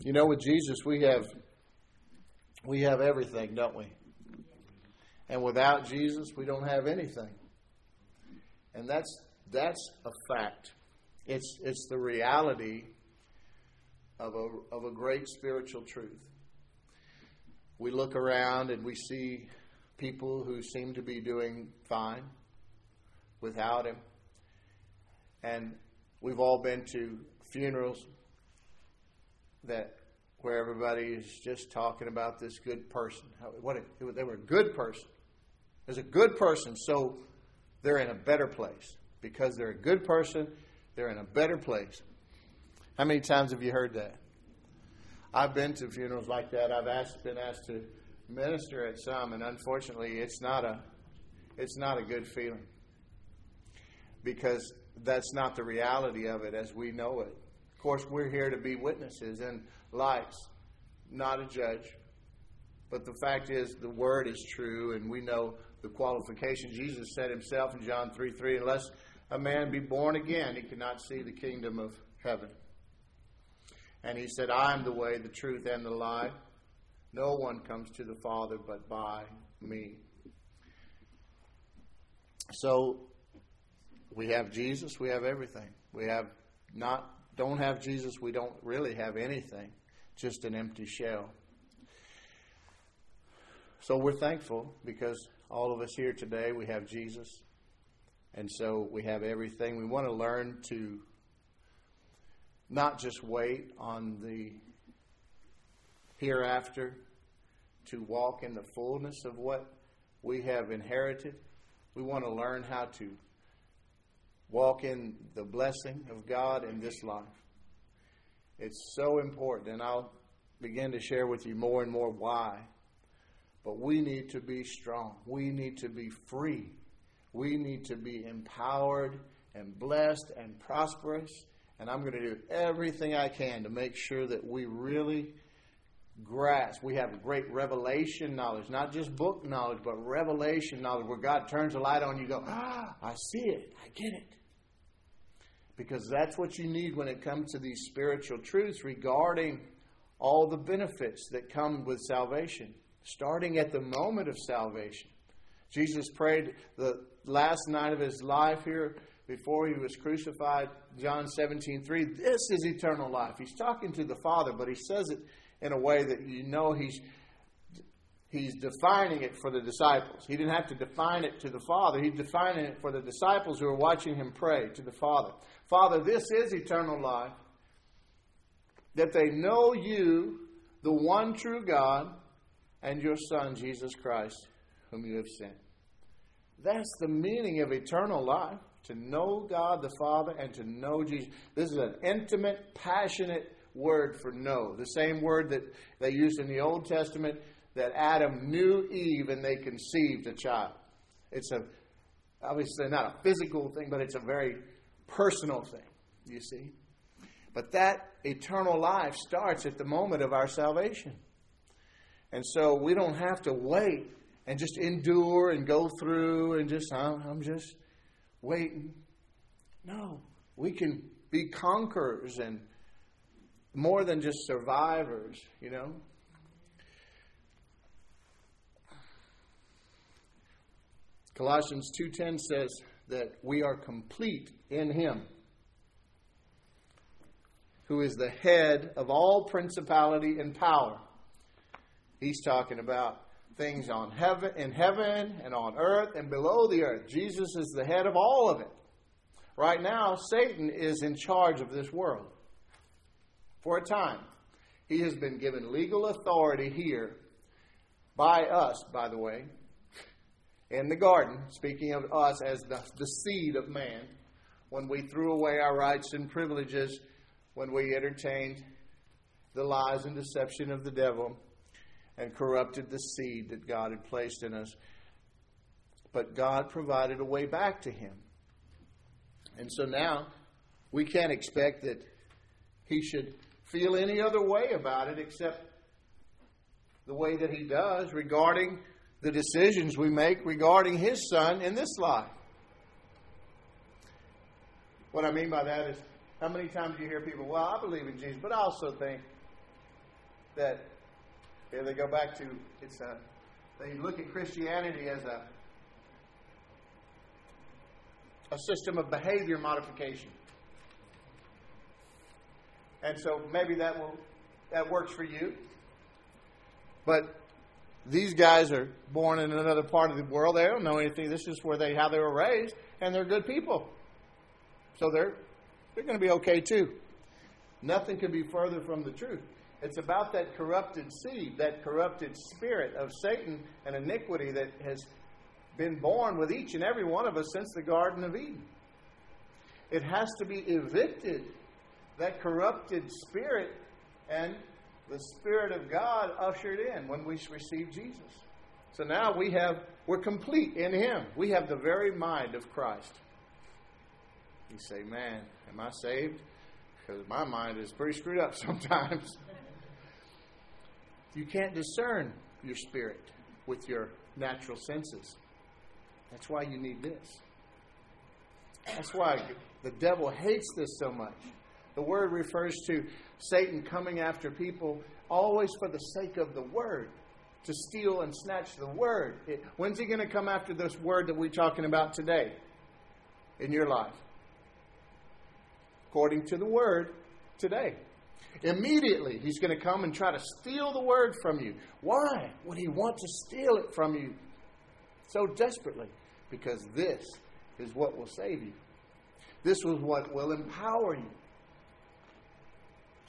You know, with Jesus, we have we have everything, don't we? And without Jesus, we don't have anything. And that's that's a fact. It's it's the reality of a of a great spiritual truth. We look around and we see people who seem to be doing fine without him. And we've all been to funerals that where everybody is just talking about this good person. What a, they were a good person. There's a good person, so they're in a better place. Because they're a good person, they're in a better place. How many times have you heard that? I've been to funerals like that. I've asked, been asked to minister at some, and unfortunately, it's not a, it's not a good feeling because that's not the reality of it as we know it. Of course, we're here to be witnesses and lights, not a judge. But the fact is, the word is true, and we know the qualification. Jesus said himself in John 3 3, unless a man be born again, he cannot see the kingdom of heaven. And he said, I am the way, the truth, and the life. No one comes to the Father but by me. So we have Jesus, we have everything. We have not don't have Jesus, we don't really have anything, just an empty shell. So we're thankful because all of us here today, we have Jesus. And so we have everything. We want to learn to not just wait on the hereafter, to walk in the fullness of what we have inherited. We want to learn how to walk in the blessing of God in this life. It's so important, and I'll begin to share with you more and more why. But we need to be strong. We need to be free. We need to be empowered and blessed and prosperous. And I'm going to do everything I can to make sure that we really grasp. We have great revelation knowledge, not just book knowledge, but revelation knowledge where God turns a light on you, go, ah, I see it, I get it because that's what you need when it comes to these spiritual truths regarding all the benefits that come with salvation, starting at the moment of salvation. Jesus prayed the last night of his life here before he was crucified, John 17, 3. This is eternal life. He's talking to the Father, but he says it in a way that you know he's he's defining it for the disciples. He didn't have to define it to the Father, he's defining it for the disciples who are watching him pray to the Father. Father, this is eternal life, that they know you, the one true God, and your Son, Jesus Christ, whom you have sent. That's the meaning of eternal life to know God the Father and to know Jesus. This is an intimate, passionate word for know. The same word that they used in the Old Testament that Adam knew Eve and they conceived a child. It's a obviously not a physical thing, but it's a very personal thing, you see. But that eternal life starts at the moment of our salvation. And so we don't have to wait and just endure and go through and just, I'm just waiting. No, we can be conquerors and more than just survivors, you know. Colossians 2:10 says that we are complete in him who is the head of all principality and power. He's talking about things on heaven in heaven and on earth and below the earth. Jesus is the head of all of it. Right now, Satan is in charge of this world. For a time. He has been given legal authority here by us, by the way, in the garden, speaking of us as the, the seed of man, when we threw away our rights and privileges, when we entertained the lies and deception of the devil and corrupted the seed that God had placed in us. But God provided a way back to him. And so now we can't expect that he should feel any other way about it except the way that he does regarding the decisions we make regarding His Son in this life. What I mean by that is, how many times do you hear people, well, I believe in Jesus, but I also think that here they go back to it's a they look at Christianity as a a system of behavior modification. And so maybe that will that works for you. But these guys are born in another part of the world. They don't know anything. This is where they how they were raised, and they're good people. So they're they're going to be okay too. Nothing could be further from the truth. It's about that corrupted seed, that corrupted spirit of Satan and iniquity that has been born with each and every one of us since the Garden of Eden. It has to be evicted, that corrupted spirit, and the Spirit of God ushered in when we receive Jesus. So now we have, we're complete in Him. We have the very mind of Christ. You say, man, am I saved? Because my mind is pretty screwed up sometimes. you can't discern your spirit with your natural senses. That's why you need this. That's why the devil hates this so much. The word refers to Satan coming after people always for the sake of the word, to steal and snatch the word. It, when's he going to come after this word that we're talking about today in your life? According to the word today. Immediately, he's going to come and try to steal the word from you. Why would he want to steal it from you so desperately? Because this is what will save you. This was what will empower you.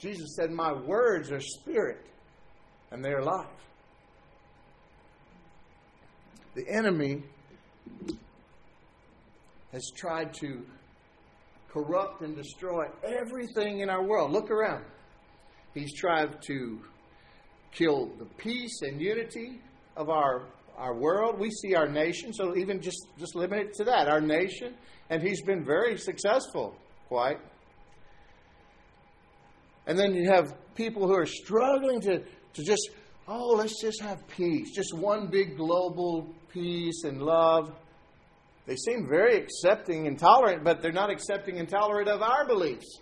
Jesus said, My words are spirit and they are life. The enemy has tried to corrupt and destroy everything in our world. Look around. He's tried to kill the peace and unity of our, our world. We see our nation, so even just, just limit it to that, our nation. And he's been very successful, quite. And then you have people who are struggling to, to just, oh, let's just have peace, just one big global peace and love. They seem very accepting and tolerant, but they're not accepting and tolerant of our beliefs.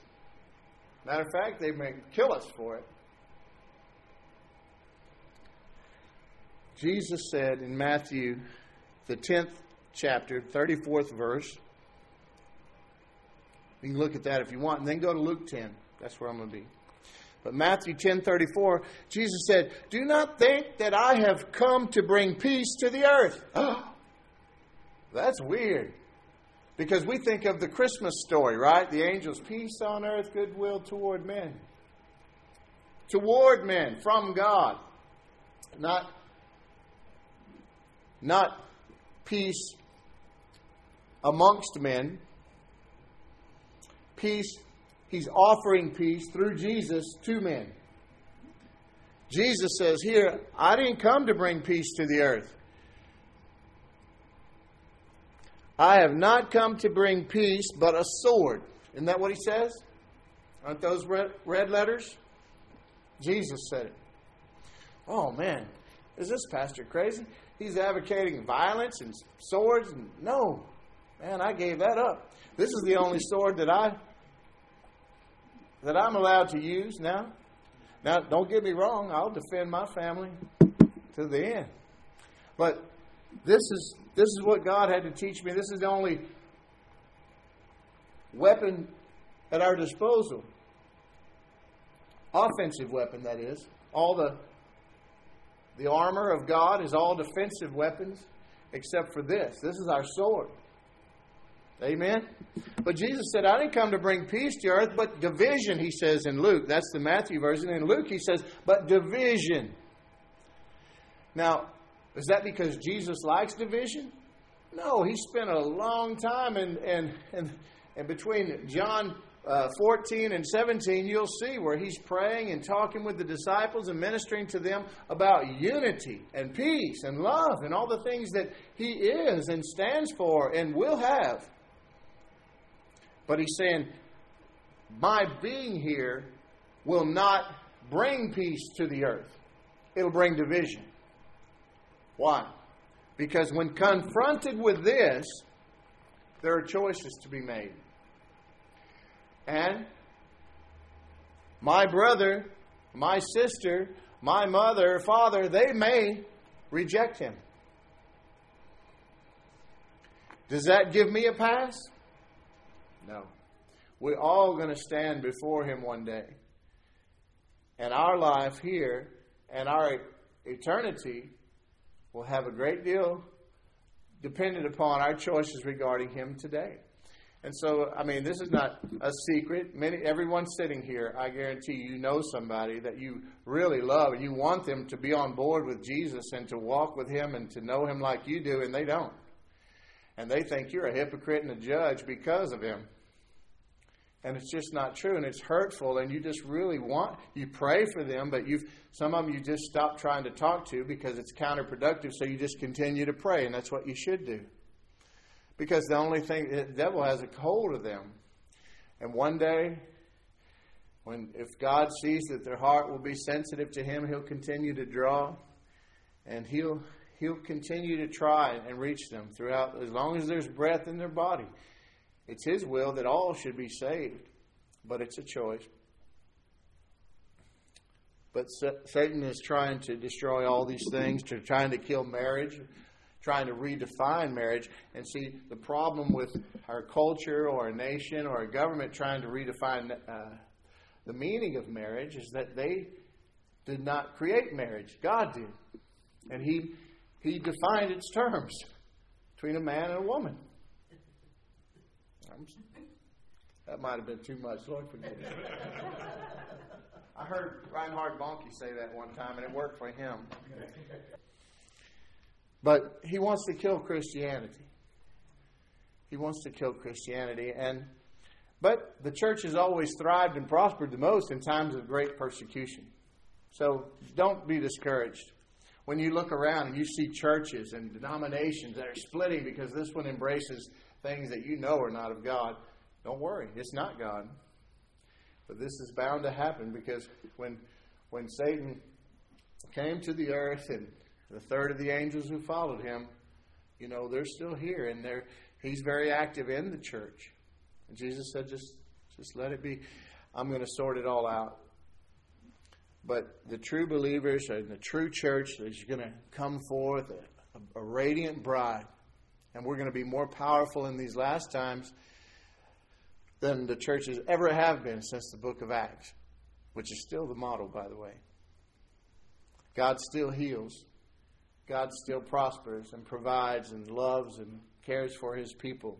Matter of fact, they may kill us for it. Jesus said in Matthew, the 10th chapter, 34th verse. You can look at that if you want, and then go to Luke 10. That's where I'm going to be. But Matthew 10:34, Jesus said, "Do not think that I have come to bring peace to the earth." That's weird. Because we think of the Christmas story, right? The angels, peace on earth, goodwill toward men. Toward men from God. Not, not peace amongst men. Peace, he's offering peace through Jesus to men. Jesus says here, I didn't come to bring peace to the earth. I have not come to bring peace, but a sword. Isn't that what he says? Aren't those red, red letters? Jesus said it. Oh, man. Is this pastor crazy? He's advocating violence and swords. And, no. Man, I gave that up. This is the only sword that I that I'm allowed to use now. Now, don't get me wrong, I'll defend my family to the end. But this is this is what God had to teach me. This is the only weapon at our disposal. Offensive weapon, that is. All the the armor of God is all defensive weapons, except for this. This is our sword. Amen? But Jesus said, I didn't come to bring peace to earth, but division, he says in Luke. That's the Matthew version. In Luke, he says, but division. Now, is that because Jesus likes division? No, he spent a long time, and and and, and between John uh, 14 and 17, you'll see where he's praying and talking with the disciples and ministering to them about unity and peace and love and all the things that he is and stands for and will have. But he's saying, My being here will not bring peace to the earth, it'll bring division. Why? Because when confronted with this, there are choices to be made. And my brother, my sister, my mother father, they may reject him. Does that give me a pass? No. We're all going to stand before him one day. And our life here and our eternity will have a great deal dependent upon our choices regarding him today. And so, I mean, this is not a secret. Many, everyone sitting here, I guarantee you know somebody that you really love and you want them to be on board with Jesus and to walk with Him and to know Him like you do, and they don't. And they think you're a hypocrite and a judge because of Him. And it's just not true, and it's hurtful, and you just really want, you pray for them, but you've, some of them you just stop trying to talk to because it's counterproductive, so you just continue to pray, and that's what you should do. Because the only thing, the devil has a hold of them. And one day, when if God sees that their heart will be sensitive to Him, He'll continue to draw, and He'll He'll continue to try and reach them throughout as long as there's breath in their body. It's His will that all should be saved, but it's a choice. But Satan is trying to destroy all these things, to trying to kill marriage, trying to redefine marriage. And see, the problem with our culture or a nation or a government trying to redefine uh, the meaning of marriage is that they did not create marriage. God did. And He, he defined its terms between a man and a woman. That might have been too much. Lord, forgive me. I heard Reinhard Bonnke say that one time, and it worked for him. But he wants to kill Christianity. He wants to kill Christianity. And but the church has always thrived and prospered the most in times of great persecution. So don't be discouraged. When you look around and you see churches and denominations that are splitting because this one embraces things that you know are not of God, don't worry. It's not God. But this is bound to happen because when when Satan came to the earth and the third of the angels who followed him, you know, they're still here and they're he's very active in the church. And Jesus said, just just let it be. I'm going to sort it all out. But the true believers and the true church is going to come forth a, a, a radiant bride. And we're going to be more powerful in these last times than the churches ever have been since the book of Acts, which is still the model, by the way. God still heals. God still prospers and provides and loves and cares for his people.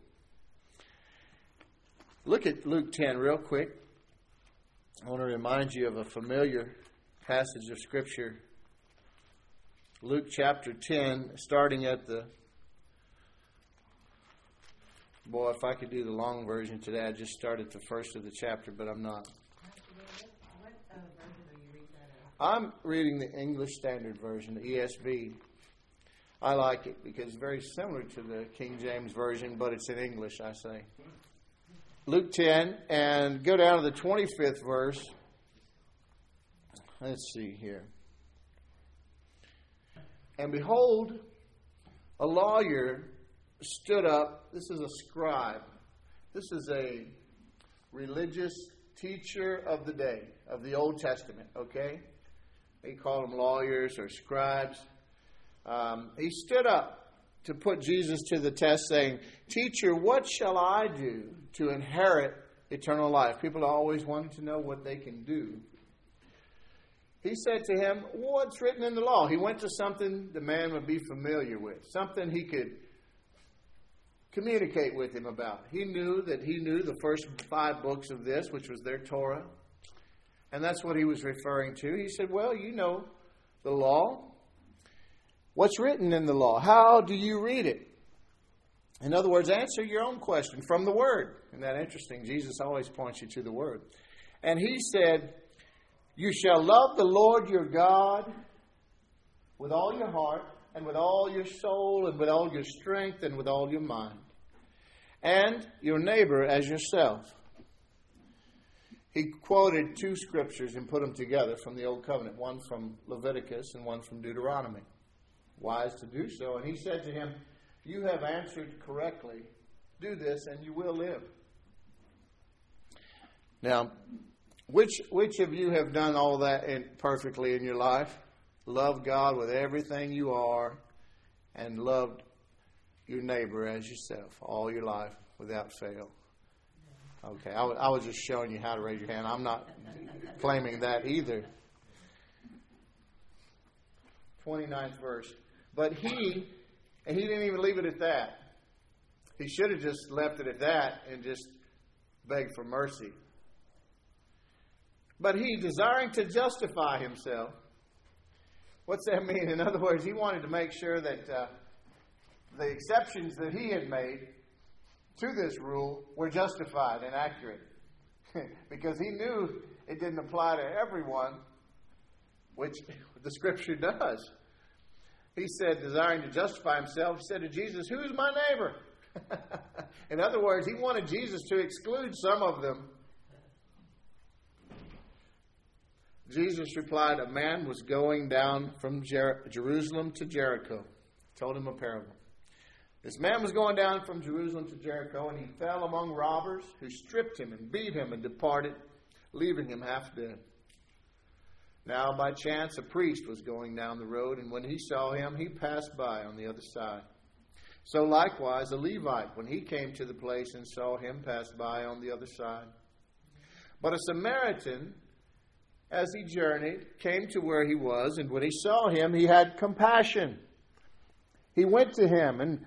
Look at Luke 10 real quick. I want to remind you of a familiar passage of Scripture. Luke chapter 10, starting at the. Boy, if I could do the long version today, I'd just start at the first of the chapter, but I'm not. I'm reading the English Standard Version, the ESV. I like it because it's very similar to the King James Version, but it's in English, I say. Luke 10, and go down to the 25th verse. Let's see here. And behold, a lawyer stood up. This is a scribe. This is a religious teacher of the day, of the Old Testament, okay? They call them lawyers or scribes um, he stood up to put Jesus to the test, saying, Teacher, what shall I do to inherit eternal life? People always wanting to know what they can do. He said to him, What's written in the law? He went to something the man would be familiar with, something he could communicate with him about. He knew that he knew the first five books of this, which was their Torah. And that's what he was referring to. He said, Well, you know the law. What's written in the law? How do you read it? In other words, answer your own question from the Word. Isn't that interesting? Jesus always points you to the Word. And he said, You shall love the Lord your God with all your heart, and with all your soul, and with all your strength, and with all your mind, and your neighbor as yourself. He quoted two scriptures and put them together from the Old Covenant one from Leviticus and one from Deuteronomy wise to do so. And he said to him, You have answered correctly. Do this and you will live. Now, Which which of you have done all that in, perfectly in your life? Love God with everything you are, and loved your neighbor as yourself all your life without fail. Okay, I, I was just showing you how to raise your hand. I'm not claiming that either. 29th verse. But he, and he didn't even leave it at that. He should have just left it at that and just begged for mercy. But he, desiring to justify himself, what's that mean? In other words, he wanted to make sure that uh, the exceptions that he had made to this rule were justified and accurate. because he knew it didn't apply to everyone, which the scripture does. He said, desiring to justify himself, said to Jesus, Who's my neighbor? In other words, he wanted Jesus to exclude some of them. Jesus replied, A man was going down from Jer- Jerusalem to Jericho. Told him a parable. This man was going down from Jerusalem to Jericho, and he fell among robbers who stripped him and beat him and departed, leaving him half dead. Now, by chance, a priest was going down the road, and when he saw him, he passed by on the other side. So, likewise, a Levite, when he came to the place and saw him, passed by on the other side. But a Samaritan, as he journeyed, came to where he was, and when he saw him, he had compassion. He went to him and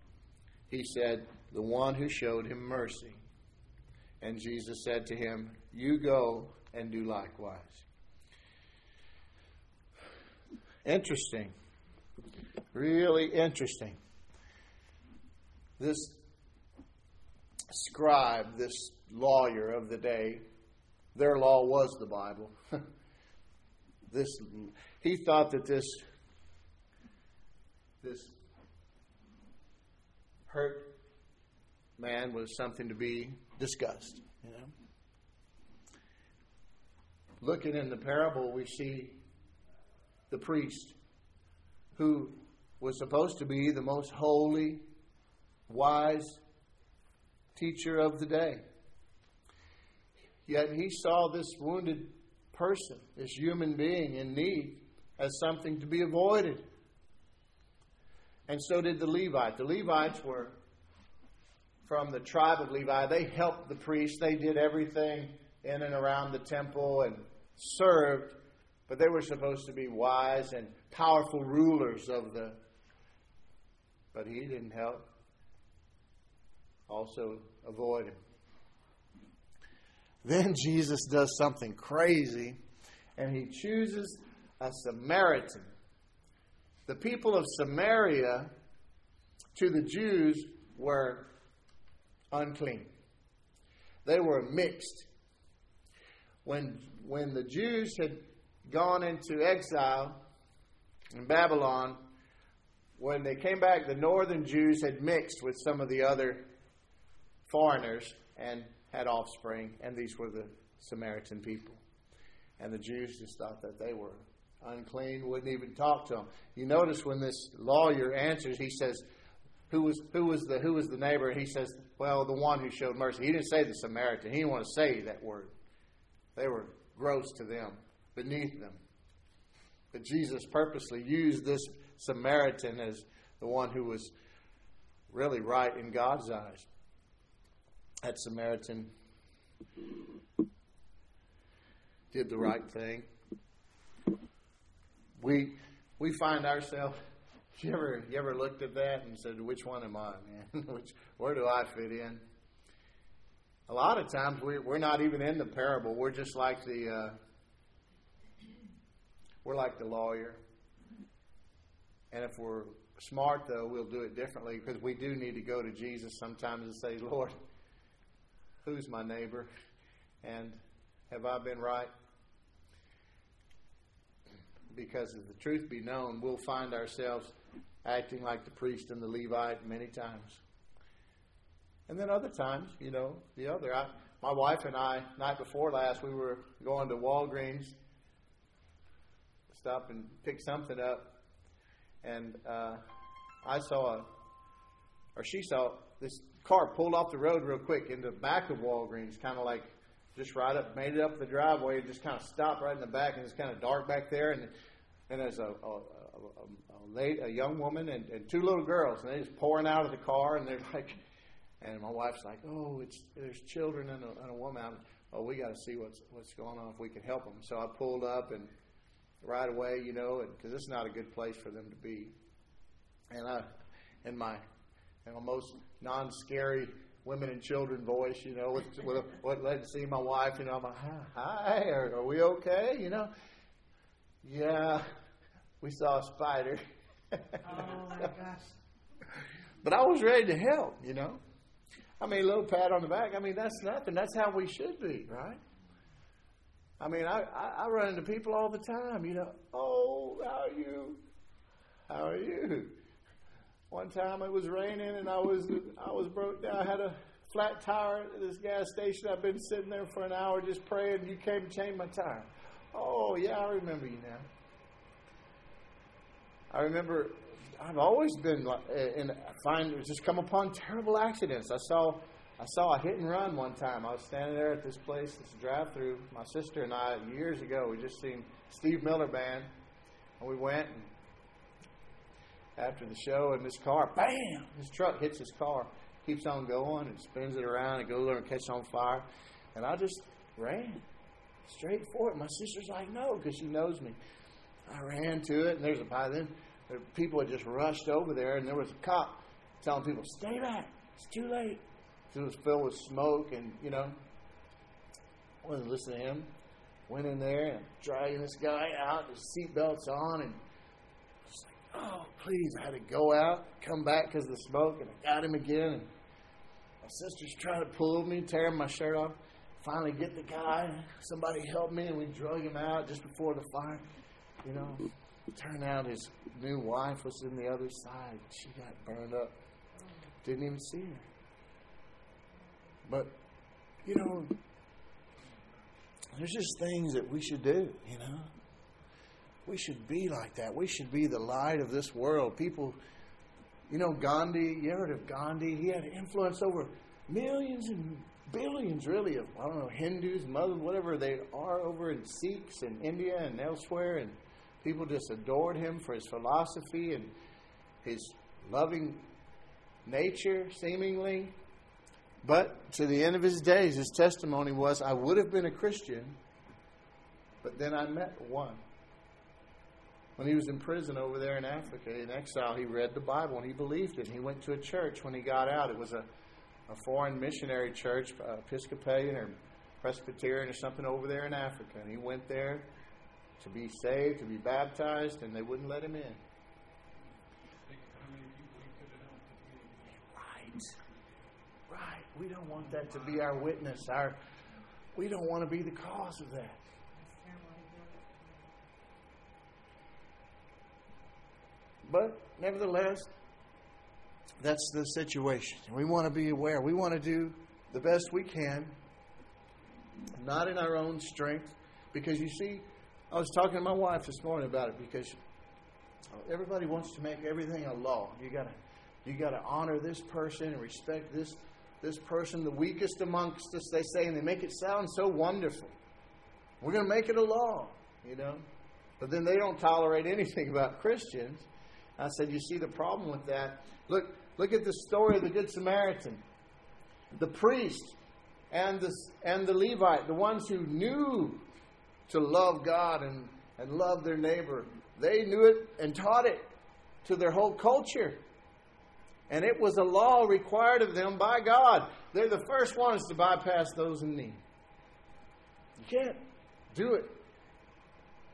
He said, The one who showed him mercy. And Jesus said to him, You go and do likewise. Interesting. Really interesting. This scribe, this lawyer of the day, their law was the Bible. this he thought that this this hurt man was something to be discussed. You know, looking in the parable, we see the priest who was supposed to be the most holy, wise teacher of the day. Yet he saw this wounded person, this human being in need, as something to be avoided. And so did the Levite. The Levites were from the tribe of Levi. They helped the priests, They did everything in and around the temple and served, but they were supposed to be wise and powerful rulers of the. But he didn't help. Also avoid him. Then Jesus does something crazy, and he chooses a Samaritan the people of Samaria to the Jews were unclean. They were mixed. When, when the Jews had gone into exile in Babylon, when they came back, the northern Jews had mixed with some of the other foreigners and had offspring, and these were the Samaritan people. And the Jews just thought that they were unclean, wouldn't even talk to him. You notice when this lawyer answers, he says, who was, who was the who was the neighbor? He says, Well, the one who showed mercy. He didn't say the Samaritan. He didn't want to say that word. They were gross to them, beneath them. But Jesus purposely used this Samaritan as the one who was really right in God's eyes. That Samaritan did the right thing we we find ourselves. You ever you ever looked at that and said, "Which one am I, man? Which where do I fit in?" A lot of times we we're not even in the parable. We're just like the uh, we're like the lawyer. And if we're smart, though, we'll do it differently because we do need to go to Jesus sometimes and say, "Lord, who's my neighbor, and have I been right?" Because if the truth be known, we'll find ourselves acting like the priest and the Levite many times. And then other times, you know, the other. I, my wife and I, night before last, we were going to Walgreens, stop and pick something up, and uh, I saw, a, or she saw this car pulled off the road real quick in the back of Walgreens, kind of like just right up, made it up the driveway, and just kind of stopped right in the back, and it's kind of dark back there, and and there's a, a, a, a, late, a young woman and, and two little girls, and they're just pouring out of the car, and they're like, and my wife's like, oh, it's there's children and a, and a woman. I'm, oh, we got to see what's what's going on if we can help them. So I pulled up and right away, you know, because it's not a good place for them to be. And I, in my, in my most non-scary women and children voice, you know, with, with what led to see my wife, you know, I'm like, hi, are, are we okay? You know, yeah, we saw a spider. oh my gosh. But I was ready to help, you know. I mean, a little pat on the back. I mean, that's nothing. That's how we should be, right? I mean, I, I, I run into people all the time, you know. Oh, how are you? How are you? One time it was raining and I was I was broke down. I had a flat tire at this gas station. I've been sitting there for an hour just praying. You came and changed my tire. Oh yeah, I remember you now. I remember I've always been eh, in find just come upon terrible accidents. I saw I saw a hit and run one time. I was standing there at this place, this drive through. My sister and I years ago we just seen Steve Miller Band, and we went and after the show and this car, bam! His truck hits his car, keeps on going and spins it around and goes over and catches on fire, and I just ran straight for it. My sister's like, no, because she knows me. I ran to it, and there's a by then people had just rushed over there, and there was a cop telling people, "Stay back, it's too late." It was filled with smoke, and you know, wasn't listening to him. Went in there and dragging this guy out, his seatbelt's on, and "Oh, please!" I had to go out, come back because of the smoke, and I got him again. And my sister's trying to pull me, tearing my shirt off finally get the guy. Somebody helped me, and we drug him out just before the fire. You know, turned out his new wife was in the other side. She got burned up. Didn't even see her. But, you know, there's just things that we should do, you know. We should be like that. We should be the light of this world. People, you know, Gandhi, you heard of Gandhi? He had influence over millions and billions, really, of, I don't know, Hindus, Muslims, whatever they are over in Sikhs in India and elsewhere. And people just adored him for his philosophy and his loving nature, seemingly. But to the end of his days, his testimony was I would have been a Christian, but then I met one. When he was in prison over there in Africa, in exile, he read the Bible and he believed it. He went to a church when he got out. It was a a foreign missionary church, uh, Episcopalian or Presbyterian or something over there in Africa. And he went there to be saved, to be baptized, and they wouldn't let him in. Right. Right. We don't want that to be our witness. Our we don't want to be the cause of that. But nevertheless, that's the situation. We want to be aware. We want to do the best we can, not in our own strength. Because you see, I was talking to my wife this morning about it because everybody wants to make everything a law. You gotta you gotta honor this person and respect this this person, the weakest amongst us, they say, and they make it sound so wonderful. We're gonna make it a law, you know. But then they don't tolerate anything about Christians. I said, you see the problem with that. Look, Look at the story of the Good Samaritan. The priest and the, and the Levite, the ones who knew to love God and, and love their neighbor, they knew it and taught it to their whole culture. And it was a law required of them by God. They're the first ones to bypass those in need. You can't do it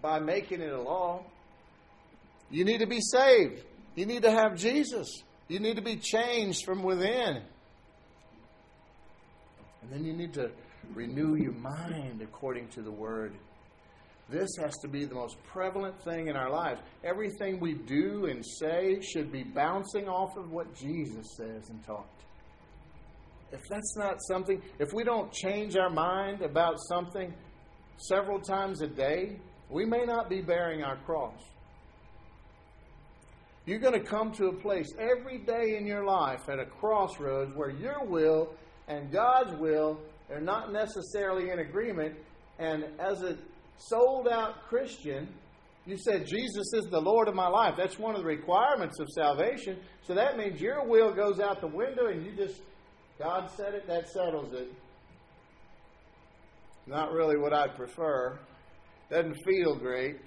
by making it a law. You need to be saved. You need to have Jesus. You need to be changed from within. And then you need to renew your mind according to the Word. This has to be the most prevalent thing in our lives. Everything we do and say should be bouncing off of what Jesus says and taught. If that's not something, if we don't change our mind about something several times a day, we may not be bearing our cross. You're going to come to a place every day in your life at a crossroads where your will and God's will are not necessarily in agreement. And as a sold out Christian, you said, Jesus is the Lord of my life. That's one of the requirements of salvation. So that means your will goes out the window and you just, God said it, that settles it. Not really what I'd prefer. Doesn't feel great.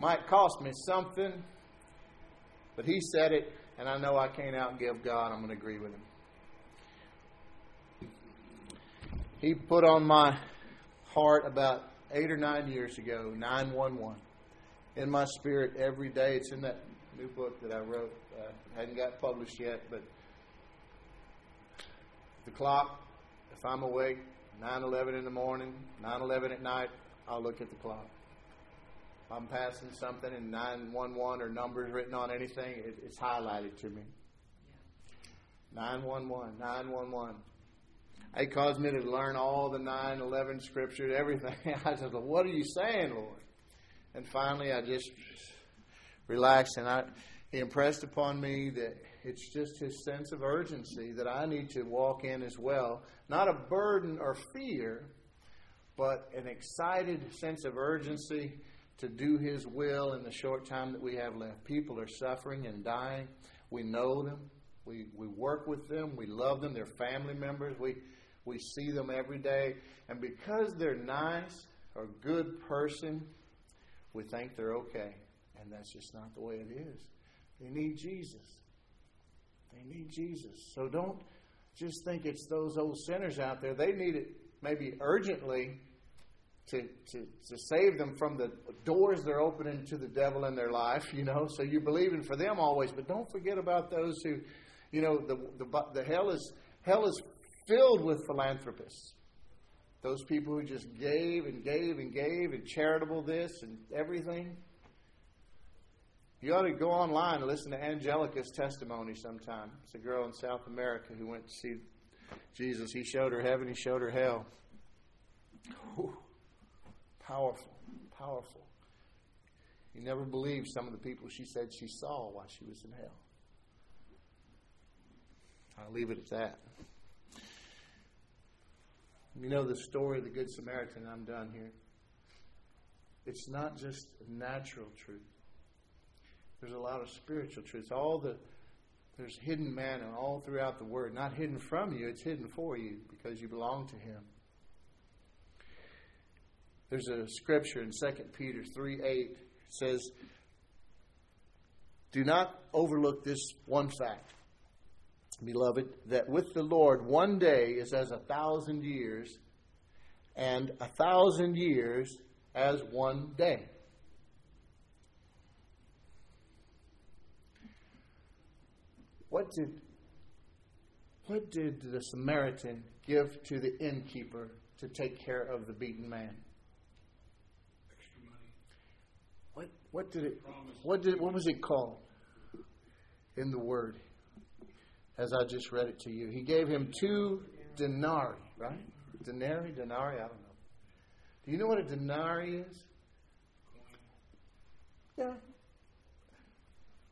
Might cost me something. But He said it, and I know I can't outgive God. I'm going to agree with Him. He put on my heart about eight or nine years ago, 911. In my spirit every day. It's in that new book that I wrote. Uh, hadn't got published yet, but the clock, if I'm awake, 9:11 in the morning, 9:11 at night, I'll look at the clock. I'm passing something and 911 or numbers written on anything, it, it's highlighted to me. 911, 911. It caused me to learn all the 9 11 scriptures, everything. I said, well, What are you saying, Lord? And finally, I just relaxed, and I, he impressed upon me that it's just his sense of urgency that I need to walk in as well. Not a burden or fear, but an excited sense of urgency to do his will in the short time that we have left. People are suffering and dying. We know them. We, we work with them. We love them. They're family members. We, we see them every day. And because they're nice or good person, we think they're okay. And that's just not the way it is. They need Jesus. They need Jesus. So don't just think it's those old sinners out there. They need it maybe urgently to, to, to save them from the doors they're opening to the devil in their life, you know. So you're believing for them always. But don't forget about those who, you know, the, the, the hell is hell is filled with philanthropists. Those people who just gave and gave and gave and charitable this and everything. You ought to go online and listen to Angelica's testimony sometime. It's a girl in South America who went to see Jesus. He showed her heaven, he showed her hell. Whew. Powerful, powerful. You never believed some of the people she said she saw while she was in hell. I'll leave it at that. You know the story of the Good Samaritan, I'm done here. It's not just natural truth. There's a lot of spiritual truths. All the there's hidden manna all throughout the word. Not hidden from you, it's hidden for you because you belong to him. There's a scripture in 2 Peter 3 8 says, Do not overlook this one fact beloved, that with the Lord one day is as a thousand years, and a thousand years as one day. What did what did the Samaritan give to the innkeeper to take care of the beaten man? What did it what did what was it called in the word? as I just read it to you. He gave him two denarii, right? Denarii, denarii, I don't know. Do you know what a denarii is? Yeah.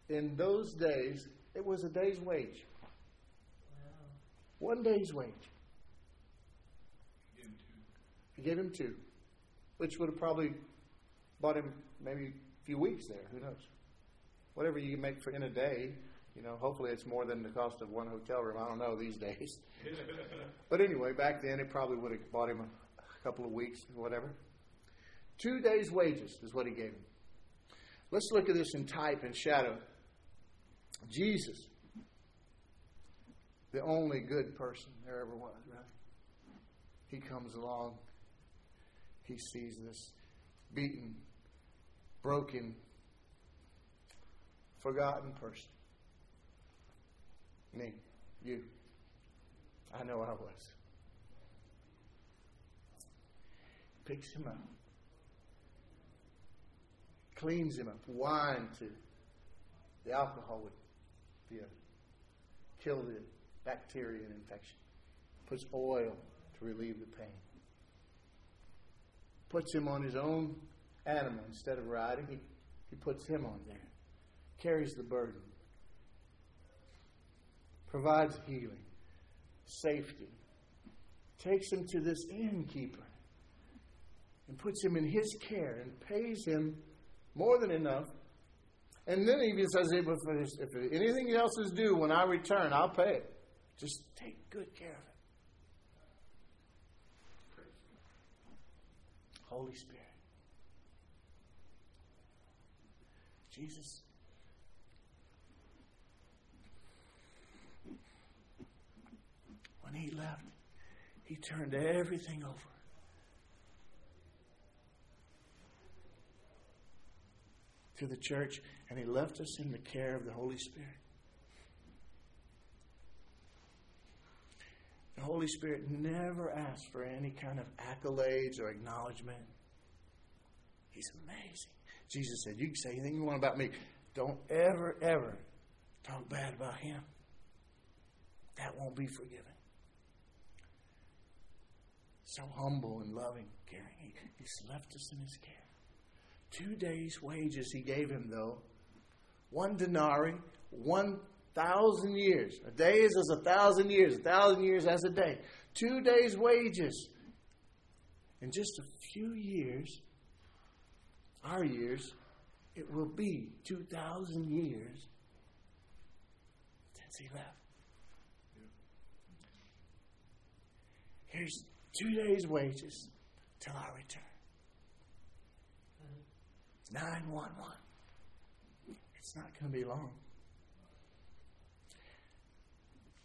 In those days, it was a day's wage. One day's wage. He gave him two, which would have probably bought him maybe few weeks there. Who knows? Whatever you make for in a day, you know, hopefully it's more than the cost of one hotel room. I don't know these days. but anyway, back then it probably would have bought him a couple of weeks or whatever. Two days' wages is what he gave him. Let's look at this in type and shadow. Jesus, the only good person there ever was, right? He comes along. He sees this beaten, broken, forgotten person. Me. You. I know I was. Picks him up. cleans him up. Wine to the alcohol would be a, kill the bacteria and infection. Puts oil to relieve the pain. Puts him on his own animal instead of riding. He, he puts him on there. Carries the burden. Provides healing, safety. Takes him to this innkeeper and puts him in his care and pays him more than enough. And then he even says, if, if anything else is due when I return, I'll pay it. Just take good care of it. Holy Spirit. Jesus. When he left, he turned everything over. To the church, and he left us in the care of the Holy Spirit. The Holy Spirit never asks for any kind of accolades or acknowledgement. He's amazing. Jesus said, You can say anything you want about me. Don't ever, ever talk bad about him. That won't be forgiven. So humble and loving, caring. He, he's left us in his care. Two days' wages he gave him, though. One denarii, one thousand years. A day is as a thousand years, a thousand years as a day. Two days' wages. In just a few years, our years, it will be 2,000 years since he left. Here's two days' wages till I return. 911. It's not going to be long.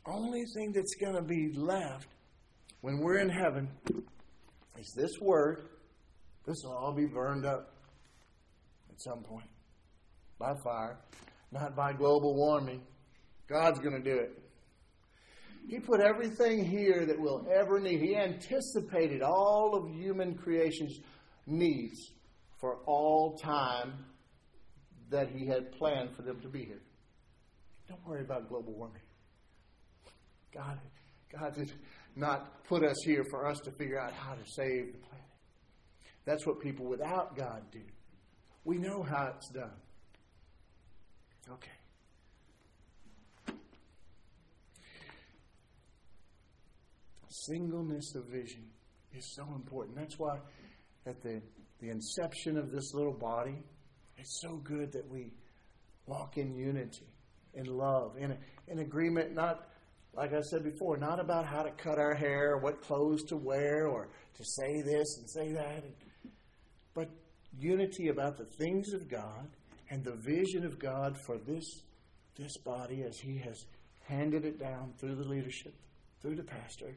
Only thing that's going to be left when we're in heaven is this word. This will all be burned up at some point by fire, not by global warming. God's going to do it. He put everything here that we'll ever need. He anticipated all of human creation's needs for all time that He had planned for them to be here. Don't worry about global warming. God, God did not put us here for us to figure out how to save the planet. That's what people without God do. We know how it's done. Okay. Singleness of vision is so important. That's why at the, the inception of this little body, it's so good that we walk in unity, in love, in, in agreement, not, like I said before, not about how to cut our hair, what clothes to wear, or to say this and say that, but unity about the things of God and the vision of God for this, this body as He has handed it down through the leadership, through the pastor,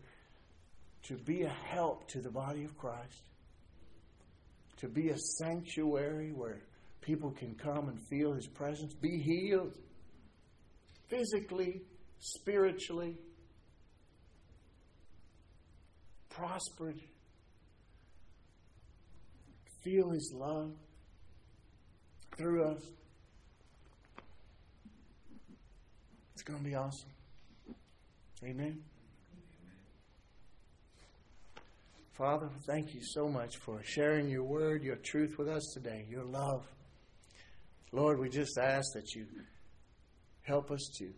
to be a help to the body of Christ, to be a sanctuary where people can come and feel His presence, be healed physically, spiritually, prospered, feel His love through us. It's going to be awesome. Amen. Father, thank you so much for sharing your word, your truth with us today, your love. Lord, we just ask that you help us to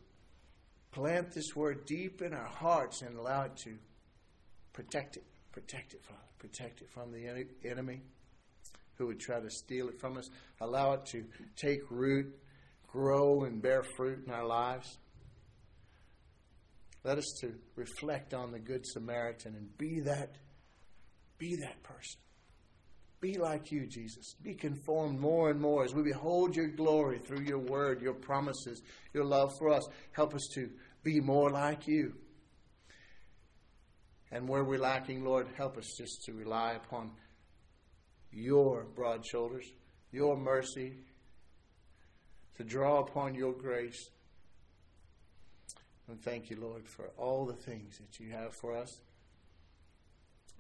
plant this word deep in our hearts and allow it to protect it. Protect it, Father. Protect it from the enemy who would try to steal it from us. Allow it to take root, grow, and bear fruit in our lives. Let us to reflect on the Good Samaritan and be that, be that person. Be like you, Jesus. Be conformed more and more as we behold your glory through your word, your promises, your love for us. Help us to be more like you. And where we're lacking, Lord, help us just to rely upon your broad shoulders, your mercy, to draw upon your grace. And thank you, Lord, for all the things that you have for us.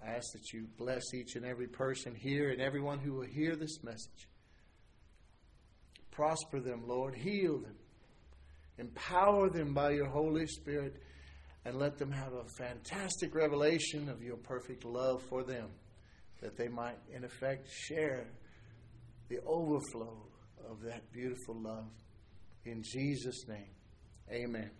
I ask that you bless each and every person here and everyone who will hear this message. Prosper them, Lord. Heal them. Empower them by your Holy Spirit and let them have a fantastic revelation of your perfect love for them, that they might, in effect, share the overflow of that beautiful love. In Jesus' name, amen.